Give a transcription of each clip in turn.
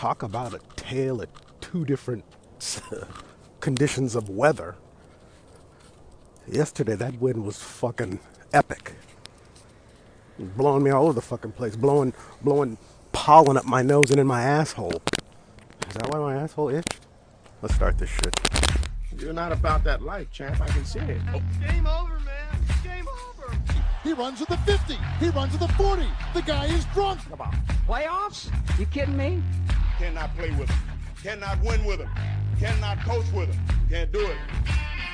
talk about a tale of two different conditions of weather. Yesterday, that wind was fucking epic. Blowing me all over the fucking place, blowing, blowing pollen up my nose and in my asshole. Is that why my asshole itched? Let's start this shit. You're not about that life, champ. I can see it. Oh. Game over, man. Game over. He runs with the 50. He runs with the 40. The guy is drunk. Come on. Playoffs? You kidding me? Cannot play with him. Cannot win with him. Cannot coach with him. Can't do it.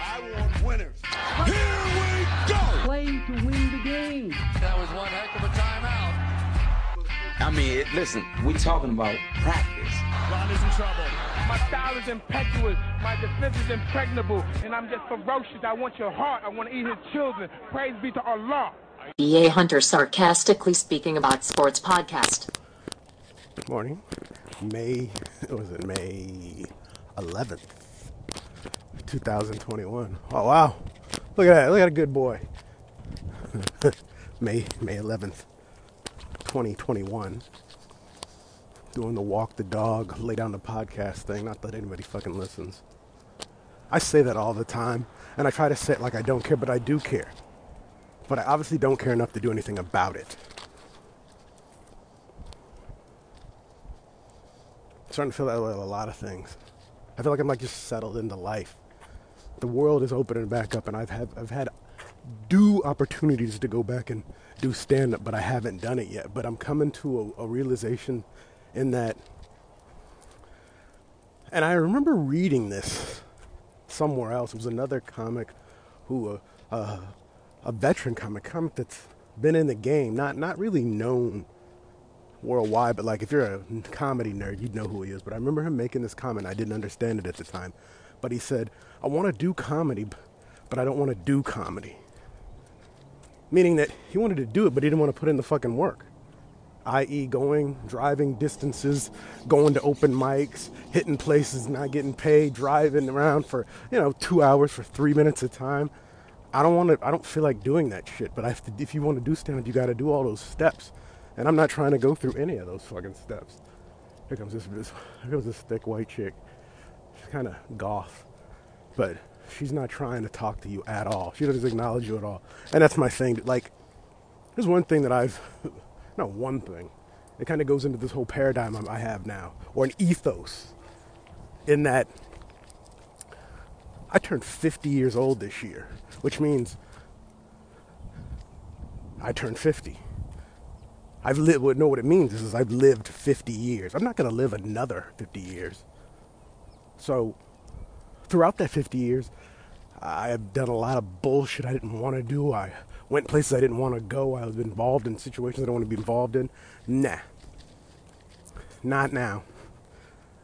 I want winners. Here we go. Play to win the game. That was one heck of a timeout. I mean, listen, we're talking about practice. Ron is in trouble. My style is impetuous. My defense is impregnable. And I'm just ferocious. I want your heart. I want to eat his children. Praise be to Allah. B.A. Hunter sarcastically speaking about sports podcast. Good morning. May, was it, May 11th, 2021. Oh, wow. Look at that. Look at a good boy. May, May 11th, 2021. Doing the walk the dog, lay down the podcast thing. Not that anybody fucking listens. I say that all the time, and I try to say it like I don't care, but I do care. But I obviously don't care enough to do anything about it. Starting to feel that way a lot of things. I feel like I'm like just settled into life. The world is opening back up, and I've had I've had due opportunities to go back and do stand up, but I haven't done it yet. But I'm coming to a, a realization in that, and I remember reading this somewhere else. It was another comic who, uh, uh, a veteran comic, comic that's been in the game, not not really known worldwide, but like if you're a comedy nerd, you'd know who he is. But I remember him making this comment. I didn't understand it at the time, but he said, "I want to do comedy, but I don't want to do comedy." Meaning that he wanted to do it, but he didn't want to put in the fucking work. I.e., going, driving distances, going to open mics, hitting places, not getting paid, driving around for you know two hours for three minutes a time. I don't want to. I don't feel like doing that shit. But to, if you want to do stand up, you got to do all those steps. And I'm not trying to go through any of those fucking steps. Here comes this, this here comes this thick white chick. She's kind of goth, but she's not trying to talk to you at all. She doesn't acknowledge you at all. And that's my thing. Like, there's one thing that I've, not one thing. It kind of goes into this whole paradigm I have now, or an ethos, in that I turned 50 years old this year, which means I turned 50. I've lived, well, know what it means is I've lived 50 years. I'm not going to live another 50 years. So, throughout that 50 years, I have done a lot of bullshit I didn't want to do. I went places I didn't want to go. I was involved in situations I don't want to be involved in. Nah. Not now.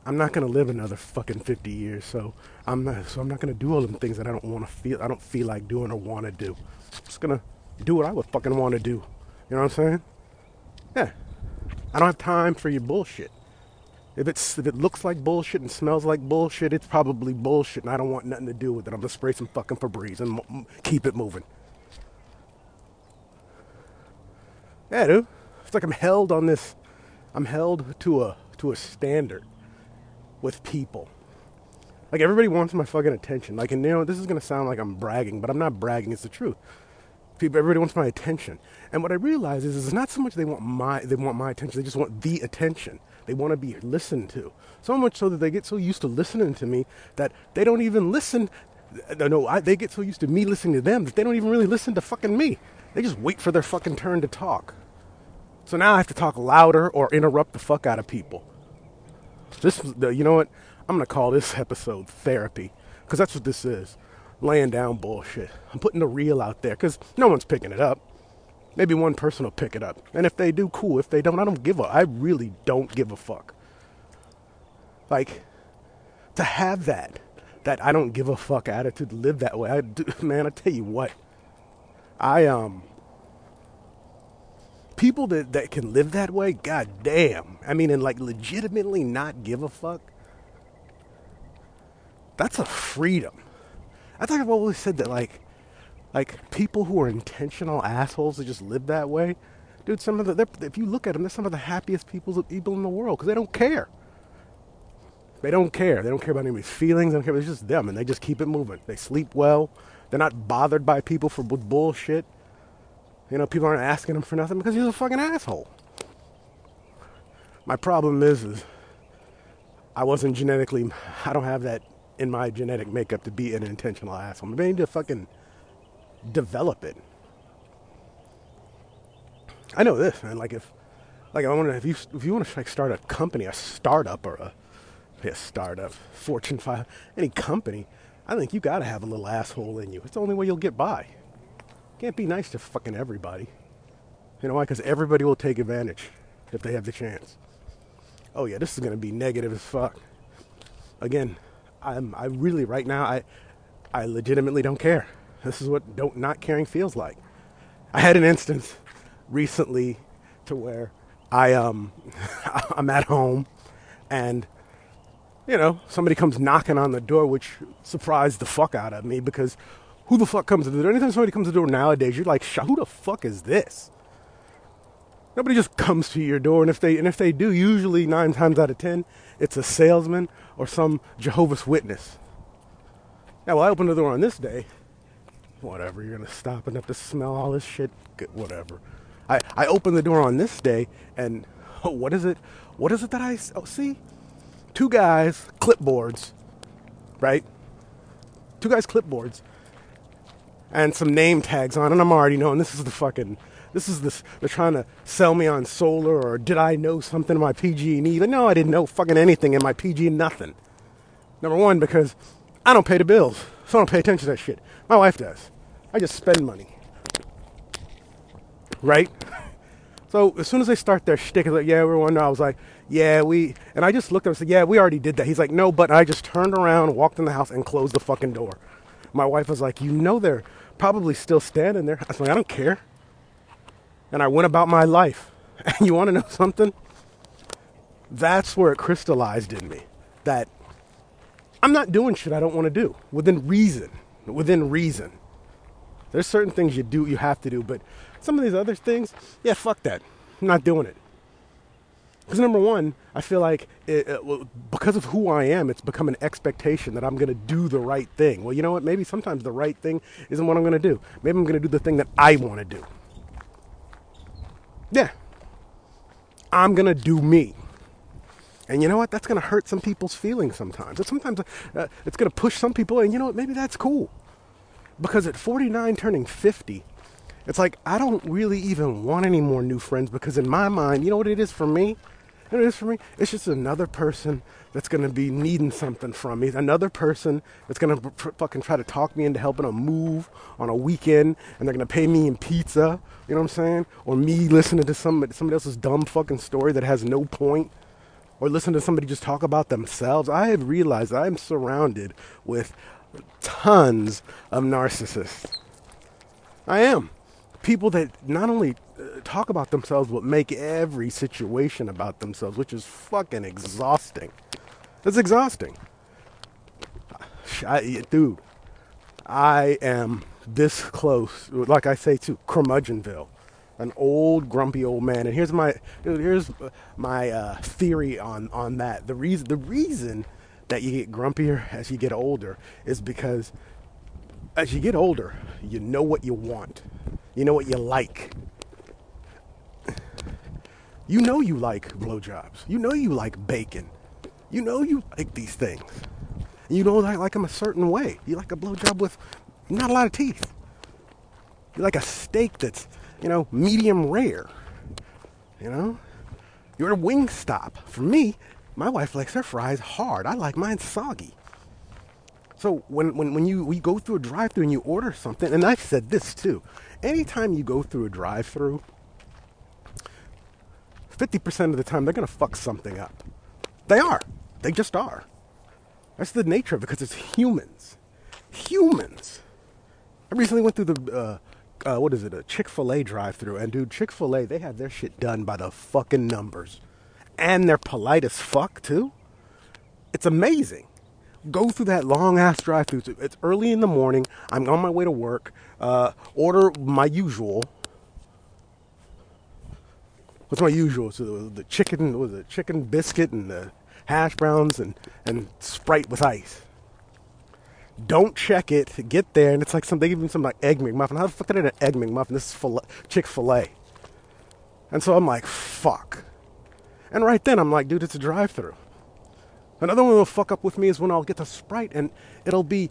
I'm not gonna live another fucking 50 years, so I'm not. So I'm not gonna do all them things that I don't want to feel. I don't feel like doing or want to do. I'm just gonna do what I would fucking want to do. You know what I'm saying? Yeah. I don't have time for your bullshit. If it's if it looks like bullshit and smells like bullshit, it's probably bullshit, and I don't want nothing to do with it. I'm gonna spray some fucking Febreze and m- keep it moving. Yeah, dude. It's like I'm held on this. I'm held to a to a standard with people. Like everybody wants my fucking attention. Like, and you know, this is gonna sound like I'm bragging, but I'm not bragging. It's the truth. People, everybody wants my attention. And what I realize is, it's not so much they want my they want my attention. They just want the attention. They want to be listened to. So much so that they get so used to listening to me that they don't even listen. No, no, I, they get so used to me listening to them that they don't even really listen to fucking me. They just wait for their fucking turn to talk. So now I have to talk louder or interrupt the fuck out of people. This, you know what? I'm gonna call this episode therapy because that's what this is. Laying down bullshit. I'm putting the real out there because no one's picking it up. Maybe one person will pick it up, and if they do, cool. If they don't, I don't give a. I really don't give a fuck. Like to have that, that I don't give a fuck attitude, to live that way. I do, man, I tell you what. I um people that, that can live that way, god damn. I mean, and like legitimately not give a fuck. That's a freedom. I think I've always said that like like people who are intentional assholes that just live that way, dude. Some of the if you look at them, they're some of the happiest people people in the world because they don't care. They don't care. They don't care about anybody's feelings. They don't care. It's just them, and they just keep it moving. They sleep well. They're not bothered by people for bullshit. You know, people aren't asking them for nothing because he's a fucking asshole. My problem is, is I wasn't genetically. I don't have that in my genetic makeup to be an intentional asshole. Maybe I need to fucking develop it. I know this, man. Like if, like I wonder if you if you want to like start a company, a startup or a, a startup, Fortune five, any company, I think you got to have a little asshole in you. It's the only way you'll get by. Can't be nice to fucking everybody. You know why? Because everybody will take advantage if they have the chance. Oh yeah, this is gonna be negative as fuck. Again, I'm I really right now I I legitimately don't care. This is what don't not caring feels like. I had an instance recently to where I um I'm at home and you know somebody comes knocking on the door which surprised the fuck out of me because who the fuck comes to the door? Anytime somebody comes to the door nowadays, you're like, who the fuck is this? Nobody just comes to your door, and if they and if they do, usually nine times out of ten, it's a salesman or some Jehovah's Witness. Now, well, I opened the door on this day. Whatever, you're gonna stop and have to smell all this shit. Whatever. I I opened the door on this day, and oh, what is it? What is it that I oh, see? Two guys, clipboards, right? Two guys, clipboards, and some name tags on, and I'm already knowing this is the fucking this is this they're trying to sell me on solar or did I know something in my PG&E? No, I didn't know fucking anything in my PG nothing. Number one, because I don't pay the bills, so I don't pay attention to that shit. My wife does. I just spend money. Right? So as soon as they start their shtick, like, yeah, we're one. I was like, yeah, we. And I just looked at him and said, yeah, we already did that. He's like, no, but I just turned around, walked in the house, and closed the fucking door. My wife was like, you know, they're probably still standing there. I was like, I don't care and I went about my life. And you want to know something? That's where it crystallized in me that I'm not doing shit I don't want to do within reason. Within reason. There's certain things you do, you have to do, but some of these other things, yeah, fuck that. I'm not doing it. Because number one, I feel like it, it, because of who I am, it's become an expectation that I'm going to do the right thing. Well, you know what? Maybe sometimes the right thing isn't what I'm going to do. Maybe I'm going to do the thing that I want to do. Yeah. I'm going to do me. And you know what? That's going to hurt some people's feelings sometimes. Sometimes uh, it's going to push some people, and you know what? Maybe that's cool. Because at 49, turning 50, it's like I don't really even want any more new friends because in my mind, you know what it is for me? You know what it is for me? It's just another person that's going to be needing something from me. Another person that's going to fucking try to talk me into helping them move on a weekend and they're going to pay me in pizza. You know what I'm saying? Or me listening to somebody, somebody else's dumb fucking story that has no point. Or listen to somebody just talk about themselves. I have realized I'm surrounded with tons of narcissists. I am. People that not only uh, talk about themselves, but make every situation about themselves, which is fucking exhausting. It's exhausting. I, dude, I am this close, like I say to curmudgeonville, an old grumpy old man. And here's my here's my uh, theory on on that. The reason the reason that you get grumpier as you get older is because as you get older, you know what you want, you know what you like. You know you like blowjobs. You know you like bacon. You know you like these things. You don't like, like them a certain way. You like a blowjob with not a lot of teeth. You like a steak that's, you know, medium rare. You know? You're a wing stop. For me, my wife likes her fries hard. I like mine soggy. So when, when, when you we go through a drive through and you order something, and I've said this too, anytime you go through a drive through, 50% of the time they're gonna fuck something up. They are. They just are. That's the nature of it because it's humans. Humans. I recently went through the, uh, uh, what is it, a Chick fil A drive through. And dude, Chick fil A, they have their shit done by the fucking numbers. And they're polite as fuck, too. It's amazing. Go through that long ass drive through. It's early in the morning. I'm on my way to work. Uh, order my usual. What's my usual? So the, the chicken was a chicken biscuit and the hash browns and, and Sprite with ice. Don't check it. Get there, and it's like some they give me some like egg McMuffin. How the fuck did I get an egg McMuffin? This is Chick Fil A. And so I'm like, fuck. And right then I'm like, dude, it's a drive-through. Another one will fuck up with me is when I'll get the Sprite and it'll be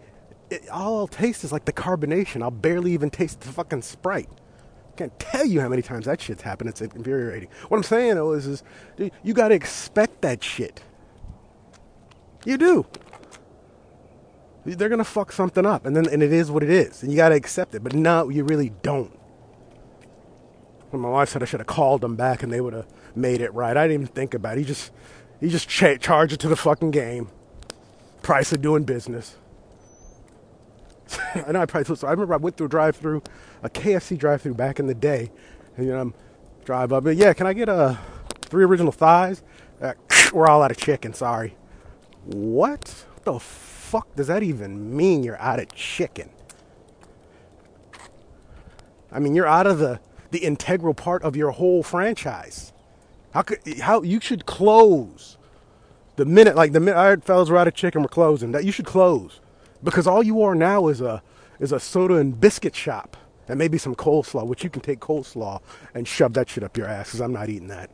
it, all I'll taste is like the carbonation. I'll barely even taste the fucking Sprite. Can't tell you how many times that shit's happened. It's infuriating. What I'm saying though is, is dude, you gotta expect that shit. You do. They're gonna fuck something up, and then and it is what it is, and you gotta accept it. But no, you really don't. When my wife said I should have called them back, and they would have made it right. I didn't even think about it. He just he just cha- charged it to the fucking game. Price of doing business. I know I probably so I remember I went through a drive-through, a KFC drive-through back in the day, and you know I'm drive up. But yeah, can I get a uh, three original thighs? Uh, we're all out of chicken. Sorry. What? What the fuck does that even mean? You're out of chicken. I mean, you're out of the the integral part of your whole franchise. How could how you should close the minute like the minute right, fellas, we're out of chicken, we're closing. That you should close because all you are now is a is a soda and biscuit shop and maybe some coleslaw, which you can take coleslaw and shove that shit up your ass because I'm not eating that.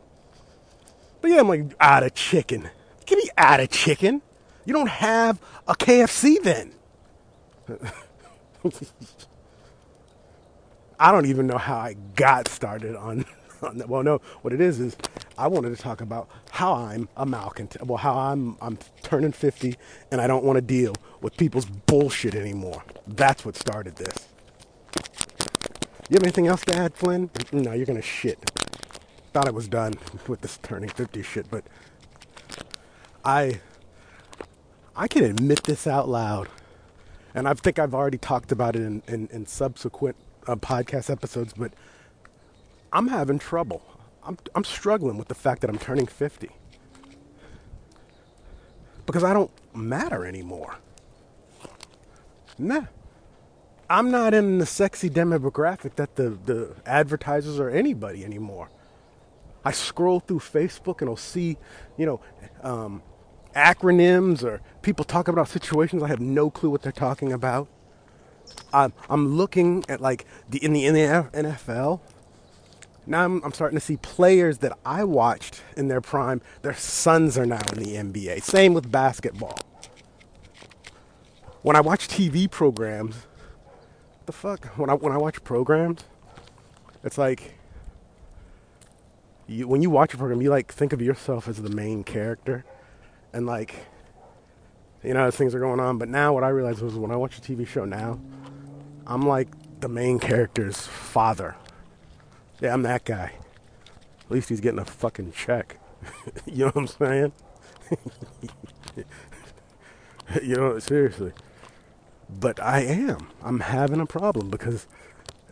But yeah, I'm like out of chicken. Give me out of chicken. You don't have a KFC then. I don't even know how I got started on. Well, no, what it is is I wanted to talk about how I'm a malcontent. Well, how I'm I'm turning 50 and I don't want to deal with people's bullshit anymore. That's what started this. You have anything else to add, Flynn? No, you're gonna shit. Thought I was done with this turning 50 shit, but I I can admit this out loud, and I think I've already talked about it in, in, in subsequent uh, podcast episodes, but I'm having trouble. I'm, I'm struggling with the fact that I'm turning 50 because I don't matter anymore. Nah. I'm not in the sexy demographic that the, the advertisers or anybody anymore. I scroll through Facebook and I'll see, you know, um, acronyms or people talking about situations I have no clue what they're talking about. I'm, I'm looking at like the in the in the NFL. Now I'm, I'm starting to see players that I watched in their prime. Their sons are now in the NBA. Same with basketball. When I watch TV programs, the fuck when I when I watch programs, it's like you, when you watch a program, you like think of yourself as the main character and like you know things are going on but now what i realized was when i watch a tv show now i'm like the main character's father yeah i'm that guy at least he's getting a fucking check you know what i'm saying you know seriously but i am i'm having a problem because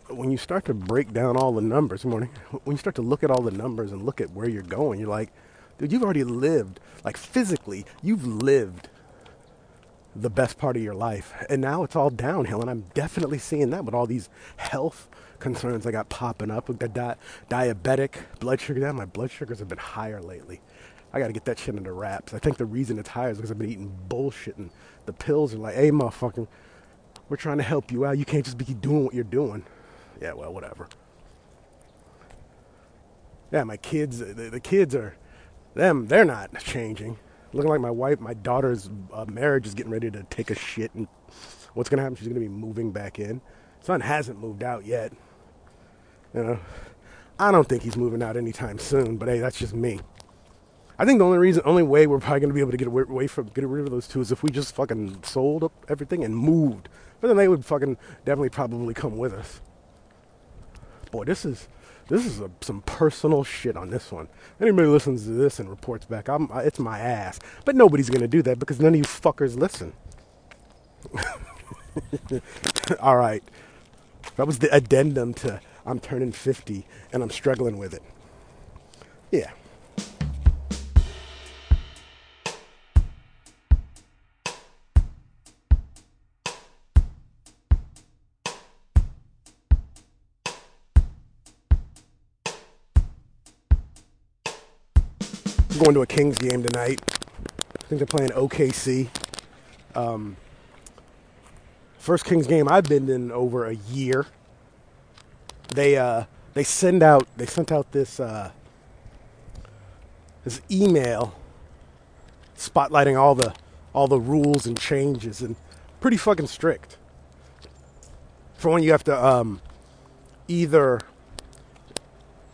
when you start to break down all the numbers morning when you start to look at all the numbers and look at where you're going you're like dude, you've already lived, like physically, you've lived the best part of your life. And now it's all downhill. And I'm definitely seeing that with all these health concerns I got popping up with the di- diabetic blood sugar. Down. My blood sugars have been higher lately. I got to get that shit into wraps. I think the reason it's higher is because I've been eating bullshit. And the pills are like, hey, motherfucker, we're trying to help you out. You can't just be doing what you're doing. Yeah, well, whatever. Yeah, my kids, the, the kids are them, they're not changing. Looking like my wife, my daughter's uh, marriage is getting ready to take a shit, and what's gonna happen? She's gonna be moving back in. Son hasn't moved out yet. You know, I don't think he's moving out anytime soon. But hey, that's just me. I think the only reason, only way we're probably gonna be able to get away from get rid of those two is if we just fucking sold up everything and moved. But then they would fucking definitely probably come with us. Boy, this is this is a, some personal shit on this one. Anybody listens to this and reports back, I'm, it's my ass. But nobody's gonna do that because none of you fuckers listen. All right, that was the addendum to I'm turning 50 and I'm struggling with it. Yeah. going to a Kings game tonight. I think they're playing OKC. Um, first Kings game I've been in over a year. They uh, they send out they sent out this uh, this email spotlighting all the all the rules and changes and pretty fucking strict. For one, you have to um, either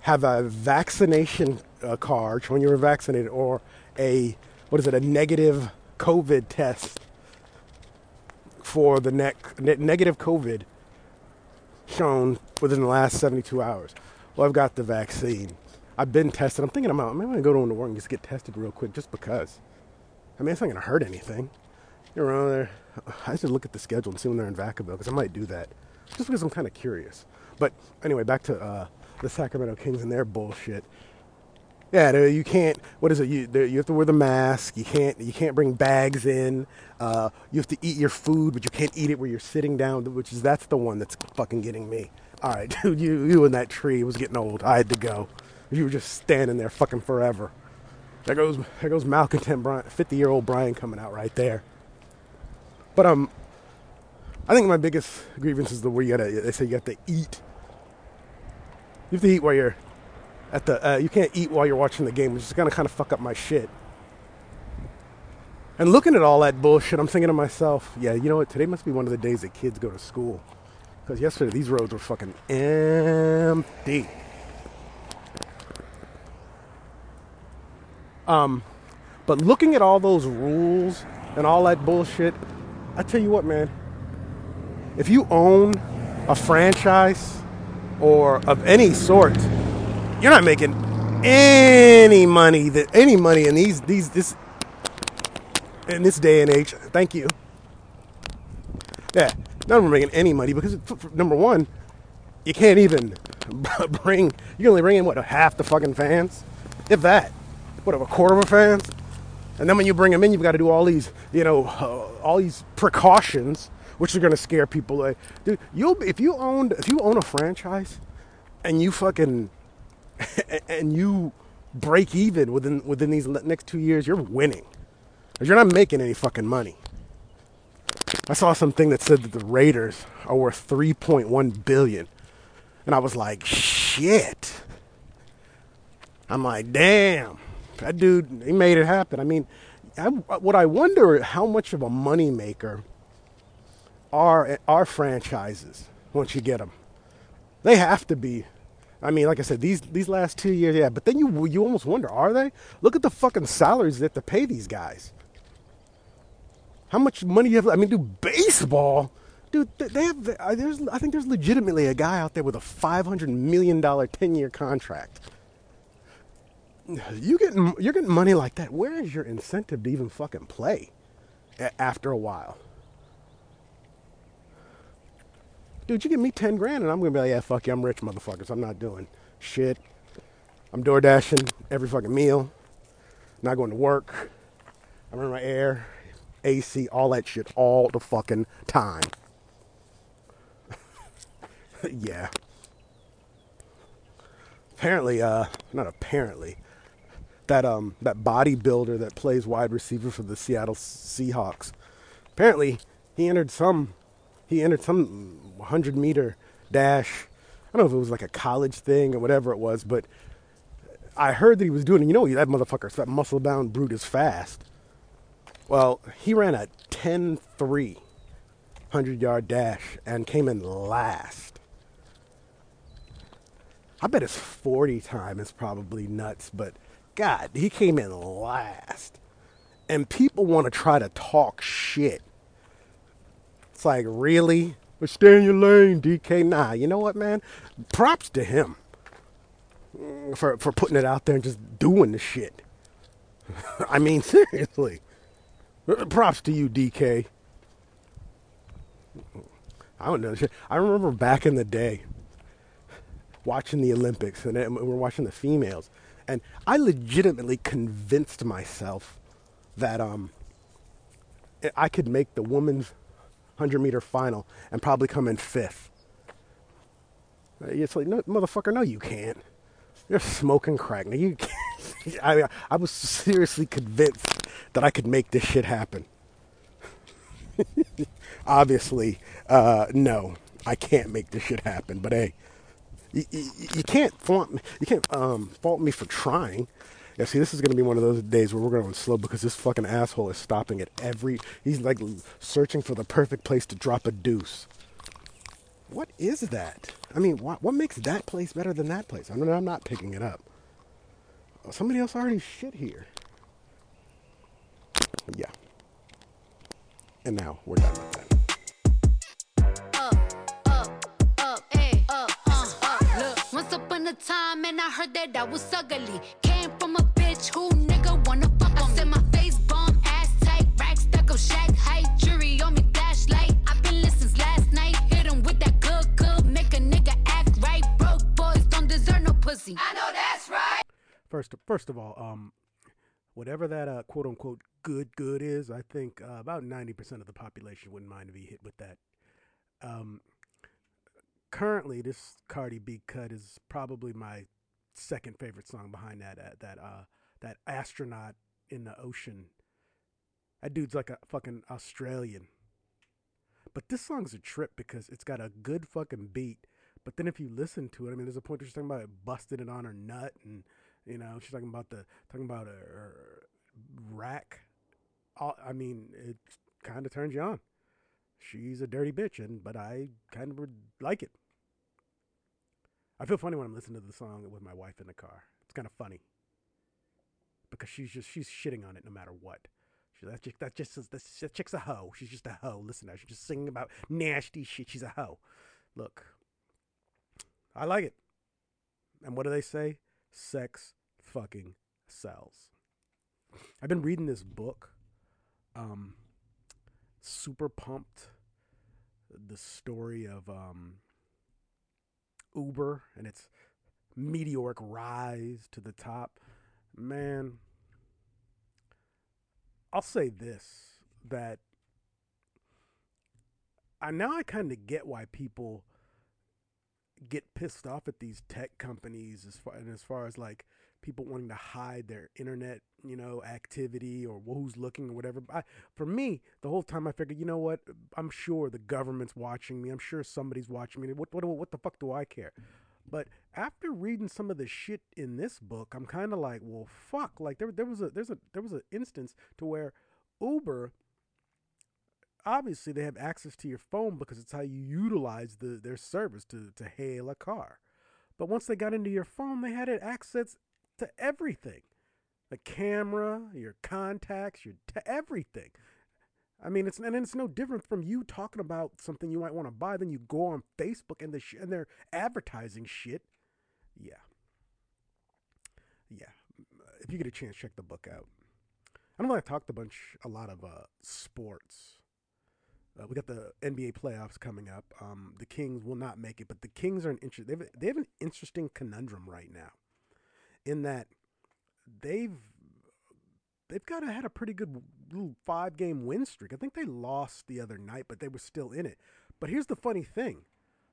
have a vaccination uh, card when you were vaccinated or a what is it a negative COVID test for the nec- ne- negative COVID shown within the last 72 hours. Well, I've got the vaccine. I've been tested. I'm thinking about maybe I'm gonna go to work and just get tested real quick just because. I mean, it's not gonna hurt anything. You're around there. I should look at the schedule and see when they're in Vacaville because I might do that just because I'm kind of curious. But anyway, back to uh, the Sacramento Kings and their bullshit. Yeah, you can't. What is it? You you have to wear the mask. You can't you can't bring bags in. Uh, you have to eat your food, but you can't eat it where you're sitting down. Which is that's the one that's fucking getting me. All right, dude, you you in that tree was getting old. I had to go. You were just standing there fucking forever. There goes there goes malcontent Brian, 50 year old Brian coming out right there. But um, I think my biggest grievance is the where you gotta. They say you have to eat. You have to eat while you're at the. Uh, you can't eat while you're watching the game, which is gonna kind of fuck up my shit. And looking at all that bullshit, I'm thinking to myself, yeah, you know what? Today must be one of the days that kids go to school. Because yesterday these roads were fucking empty. Um, but looking at all those rules and all that bullshit, I tell you what, man. If you own a franchise or of any sort, you're not making any money that any money in these these this in this day and age. Thank you. Yeah, none of them making any money because number one, you can't even bring. You can only bring in what half the fucking fans, if that. What a quarter of the fans, and then when you bring them in, you've got to do all these, you know, uh, all these precautions, which are going to scare people away. Dude, you'll if you owned if you own a franchise, and you fucking and you break even within within these next two years, you're winning. Because you're not making any fucking money. I saw something that said that the Raiders are worth 3.1 billion. And I was like, shit. I'm like, damn. That dude, he made it happen. I mean, I, what I wonder how much of a moneymaker are our franchises once you get them. They have to be I mean, like I said, these these last two years, yeah. But then you you almost wonder, are they? Look at the fucking salaries they to pay these guys. How much money you have? I mean, do baseball, dude. They have. There's. I think there's legitimately a guy out there with a five hundred million dollar ten year contract. You get you're getting money like that. Where is your incentive to even fucking play? After a while. Dude, you give me 10 grand and I'm going to be like, yeah, fuck you, I'm rich, motherfuckers. I'm not doing shit. I'm door dashing every fucking meal, not going to work. I'm running my air, AC, all that shit all the fucking time. yeah. Apparently, uh, not apparently, that um that bodybuilder that plays wide receiver for the Seattle Seahawks. Apparently, he entered some he entered some 100 meter dash. I don't know if it was like a college thing or whatever it was, but I heard that he was doing. You know, that motherfucker, that muscle bound brute is fast. Well, he ran a 10 3 100 yard dash and came in last. I bet his 40 time is probably nuts, but God, he came in last. And people want to try to talk shit it's like, really? But stay in your lane, DK. Nah, you know what, man? Props to him for, for putting it out there and just doing the shit. I mean, seriously. Props to you, DK. I don't know. I remember back in the day watching the Olympics and we were watching the females, and I legitimately convinced myself that um I could make the women's 100 meter final and probably come in fifth. It's like, no, motherfucker, no, you can't. You're smoking crack. Now, you. I, I was seriously convinced that I could make this shit happen. Obviously, uh, no, I can't make this shit happen. But hey, you, you, you can't me. You can't um, fault me for trying. Yeah, see, this is gonna be one of those days where we're going slow because this fucking asshole is stopping at every. He's like searching for the perfect place to drop a deuce. What is that? I mean, what, what makes that place better than that place? I mean, I'm not picking it up. Somebody else already shit here. Yeah. And now we're done with that. Uh, uh, once upon a time, and I heard that I was ugly. Came nigga wanna fuck on me. I know that's right. First, first of all, um, whatever that uh, quote unquote good good is, I think uh, about ninety percent of the population wouldn't mind to be hit with that. Um, currently, this Cardi B cut is probably my second favorite song behind that uh, that uh, that astronaut in the ocean. That dude's like a fucking Australian. But this song's a trip because it's got a good fucking beat. But then if you listen to it, I mean, there's a point where she's talking about it busting it on her nut, and you know, she's talking about the talking about her, her rack. All, I mean, it kind of turns you on. She's a dirty bitch, and but I kind of like it. I feel funny when I'm listening to the song with my wife in the car. It's kind of funny because she's just she's shitting on it no matter what. She, that chick, that just that, that chick's a hoe. She's just a hoe. Listen to her. She's just singing about nasty shit. She's a hoe. Look, I like it. And what do they say? Sex fucking sells. I've been reading this book, um, super pumped. The story of um, Uber and its meteoric rise to the top. Man, I'll say this that I now I kind of get why people get pissed off at these tech companies as far and as far as like people wanting to hide their internet, you know, activity or who's looking or whatever. I, for me, the whole time I figured, you know what? I'm sure the government's watching me. I'm sure somebody's watching me. What what what the fuck do I care? But after reading some of the shit in this book, I'm kind of like, well, fuck. Like there there was a there's a there was an instance to where Uber obviously they have access to your phone because it's how you utilize the their service to to hail a car. But once they got into your phone, they had access to everything the camera, your contacts, your t- everything. I mean, it's and it's no different from you talking about something you might want to buy. Then you go on Facebook and the sh- and they're advertising shit. Yeah, yeah. If you get a chance, check the book out. I don't know. I talked a bunch, a lot of uh, sports. Uh, we got the NBA playoffs coming up. Um, the Kings will not make it, but the Kings are an inter- they have, they have an interesting conundrum right now in that they've they've got had a pretty good little five game win streak. I think they lost the other night, but they were still in it. But here's the funny thing.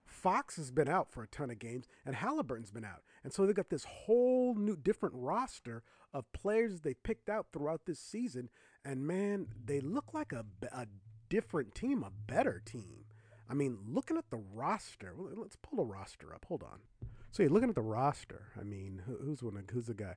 Fox has been out for a ton of games and Halliburton's been out. And so they've got this whole new different roster of players they picked out throughout this season and man, they look like a, a different team, a better team. I mean, looking at the roster, let's pull the roster up. Hold on. So you're looking at the roster. I mean, who's one? Who's the guy?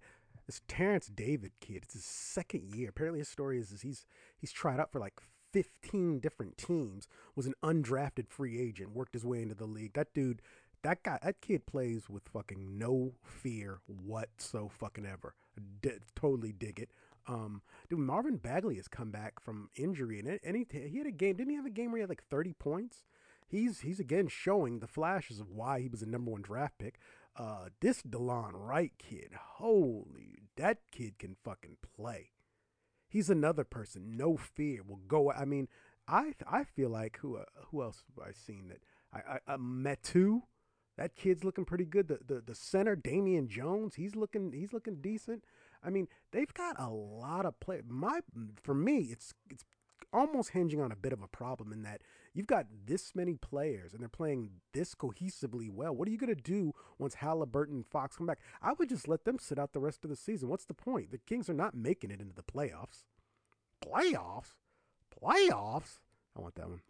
This Terence Davis kid. It's his second year. Apparently, his story is, is he's he's tried out for like 15 different teams. Was an undrafted free agent. Worked his way into the league. That dude, that guy, that kid plays with fucking no fear whatso fucking ever. D- totally dig it. Um, dude, Marvin Bagley has come back from injury, and, and he, he had a game. Didn't he have a game where he had like 30 points? he's he's again showing the flashes of why he was a number one draft pick. Uh, this Delon Wright kid, holy, that kid can fucking play. He's another person, no fear, will go. I mean, I I feel like who uh, who else have I seen that I I uh, Metu, that kid's looking pretty good. The the the center Damian Jones, he's looking he's looking decent. I mean, they've got a lot of play. My for me, it's it's almost hinging on a bit of a problem in that you've got this many players and they're playing this cohesively well. What are you going to do once Halliburton and Fox come back? I would just let them sit out the rest of the season. What's the point? The Kings are not making it into the playoffs. Playoffs? Playoffs? I want that one.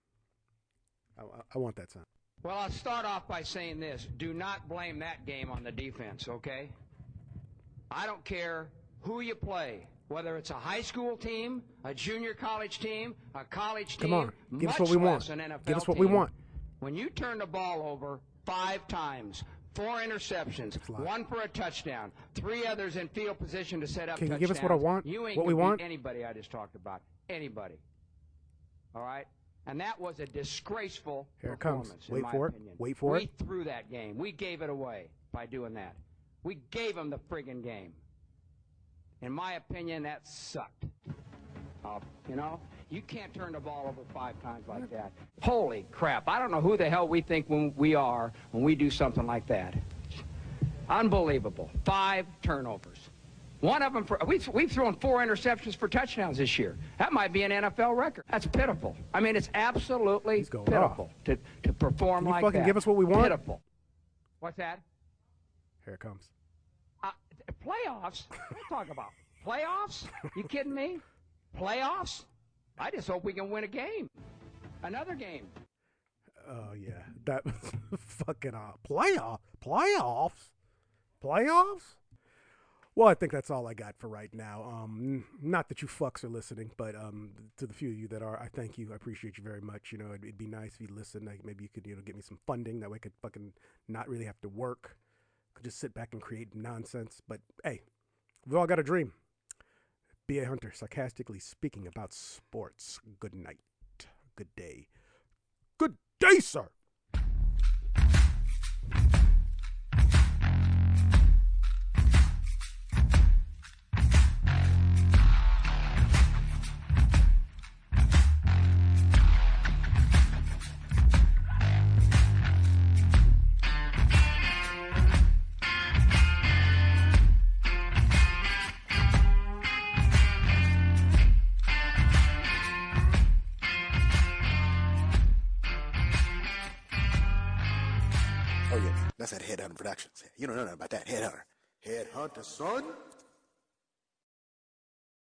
I, I want that sound. Well, I'll start off by saying this. Do not blame that game on the defense, okay? I don't care who you play, whether it's a high school team, a junior college team, a college team. Come on. Give us what we want. less An NFL Give us what we want. When you turn the ball over five times, four interceptions, one for a touchdown, three others in field position to set up Can you give us what I want? You ain't What we want? anybody I just talked about. Anybody. All right? And that was a disgraceful Here it comes. Wait for it. opinion. Wait for we it. threw that game. We gave it away by doing that. We gave them the friggin' game. In my opinion, that sucked. Uh, you know, you can't turn the ball over five times like that. Holy crap! I don't know who the hell we think when we are when we do something like that. Unbelievable. Five turnovers. One of them for we've, we've thrown four interceptions for touchdowns this year. That might be an NFL record. That's pitiful. I mean, it's absolutely pitiful to, to perform Can you like fucking that. give us what we want? Pitiful. What's that? Here it comes. Playoffs? What talk about? Playoffs? You kidding me? Playoffs? I just hope we can win a game. Another game. Oh yeah, that was fucking uh, playoff playoffs, playoffs. Well, I think that's all I got for right now. Um, not that you fucks are listening, but um, to the few of you that are, I thank you. I appreciate you very much. You know, it'd, it'd be nice if you listen. Like maybe you could, you know, get me some funding that way I could fucking not really have to work. Could just sit back and create nonsense. But hey, we've all got a dream. Be a hunter, sarcastically speaking about sports. Good night. Good day. Good day, sir. Headhunter, son.